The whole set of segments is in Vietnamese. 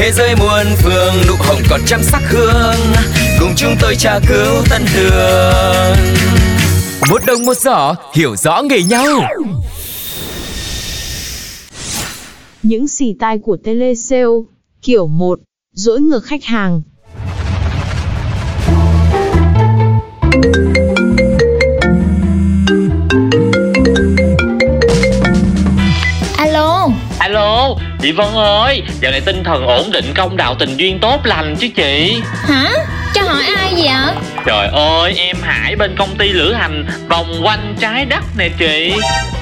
Thế giới muôn phương nụ hồng còn trăm sắc hương. Cùng chúng tôi tra cứu tân đường Một đồng một giỏ hiểu rõ nghề nhau. Những xì tai của telesale Kiểu 1. Dỗi ngược khách hàng. Alo, Alo, chị Vân ơi, dạo này tinh thần ổn định công đạo tình duyên tốt lành chứ chị hả? Cho hỏi ai vậy ạ? Trời ơi, em Hải bên công ty lữ hành vòng quanh trái đất nè chị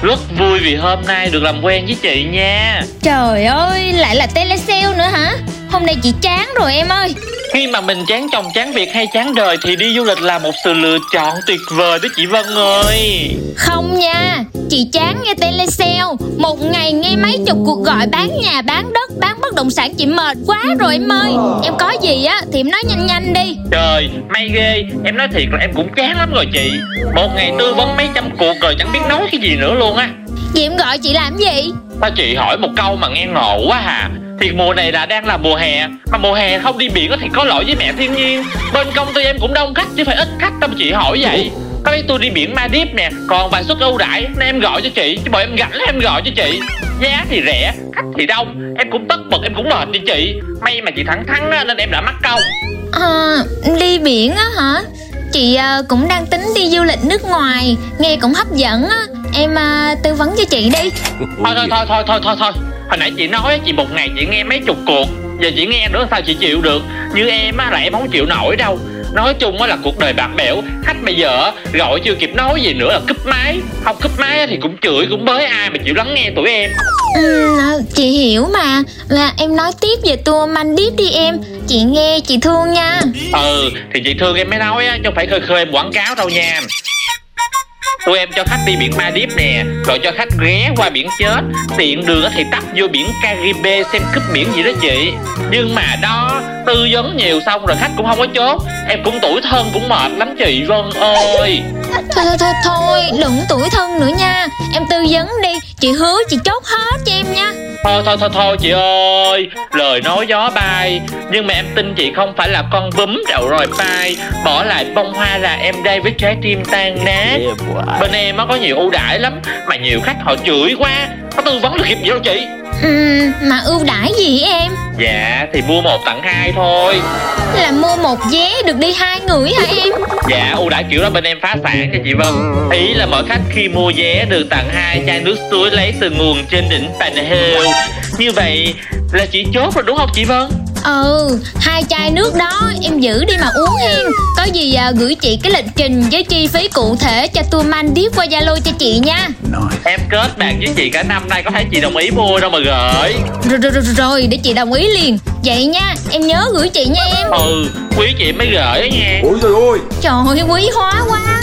Rất vui vì hôm nay được làm quen với chị nha Trời ơi, lại là telesale nữa hả? Hôm nay chị chán rồi em ơi Khi mà mình chán chồng chán việc hay chán đời thì đi du lịch là một sự lựa chọn tuyệt vời đó chị Vân ơi Không nha, chị chán nghe telesale Một ngày nghe mấy chục cuộc gọi bán nhà, bán đất, bán bất động sản Chị mệt quá rồi em ơi. Em có gì á thì em nói nhanh nhanh đi. Trời, may ghê, em nói thiệt là em cũng chán lắm rồi chị. Một ngày tư vấn mấy trăm cuộc rồi chẳng biết nói cái gì nữa luôn á. Vậy em gọi chị làm gì? Sao chị hỏi một câu mà nghe ngộ quá hà. Thì mùa này là đang là mùa hè Mà mùa hè không đi biển thì có lỗi với mẹ thiên nhiên. Bên công ty em cũng đông khách chứ phải ít khách đâu mà chị hỏi vậy Có mấy tôi đi biển Maldives nè Còn vài suất ưu đãi nên em gọi cho chị Chứ bọn em rảnh em gọi cho chị. Giá thì rẻ, khách thì đông Em cũng tất bật em cũng mệt đi chị. May mà chị thẳng thắn á, nên em đã mắc công À, đi biển á hả? Chị à, cũng đang tính đi du lịch nước ngoài Nghe cũng hấp dẫn á. Em à, tư vấn cho chị đi. Thôi thôi thôi thôi thôi thôi thôi. Hồi nãy chị nói chị một ngày chị nghe mấy chục cuộc Giờ chị nghe nữa sao chị chịu được? Như em á là em không chịu nổi đâu Nói chung á là cuộc đời bạc bẽo Khách bây giờ gọi chưa kịp nói gì nữa là cúp máy. Không cúp máy thì cũng chửi cũng bới ai mà chịu lắng nghe tụi em. Ừ, chị hiểu mà. Là em nói tiếp về tour Maldives đi em. Chị nghe chị thương nha. Ừ thì chị thương em mới nói á Chứ không phải khơi khơi em quảng cáo đâu nha. Tụi em cho khách đi biển Maldives nè Rồi cho khách ghé qua biển chết. Tiện đường thì tấp vô biển Caribe xem cướp biển gì đó chị. Nhưng mà đó Tư vấn nhiều xong rồi khách cũng không có chốt Em cũng tuổi thân cũng mệt lắm chị Vân ơi. Thôi thôi thôi thôi Đừng tuổi thân nữa nha. Em tư vấn đi Chị hứa chị chốt hết cho em nha. Thôi thôi thôi thôi chị ơi Lời nói gió bay. Nhưng mà em tin chị không phải là con bướm đậu rồi bay. Bỏ lại bông hoa là em đây với trái tim tan nát. Bên em nó có nhiều ưu đãi lắm Mà nhiều khách họ chửi quá. Có tư vấn được kịp gì đâu chị ừ, Mà ưu đãi gì em? Dạ thì mua một tặng hai thôi. Là mua một vé được đi hai người hả em? Dạ ưu đãi kiểu đó bên em phá sản cho chị Vân. Ý là mọi khách khi mua vé được tặng hai chai nước suối lấy từ nguồn trên đỉnh Pan Hill. Như vậy là chị chốt rồi đúng không chị Vân Ừ Hai chai nước đó em giữ đi mà uống hen Có gì à, gửi chị cái lịch trình với chi phí cụ thể cho tour Maldives qua Zalo cho chị nha. Em kết bạn với chị cả năm nay có thấy chị đồng ý mua đâu mà gửi rồi, rồi, rồi, rồi để chị đồng ý liền. Vậy nha em nhớ gửi chị nha em. Ừ quý chị mới gửi á nha. Trời ơi quý hóa quá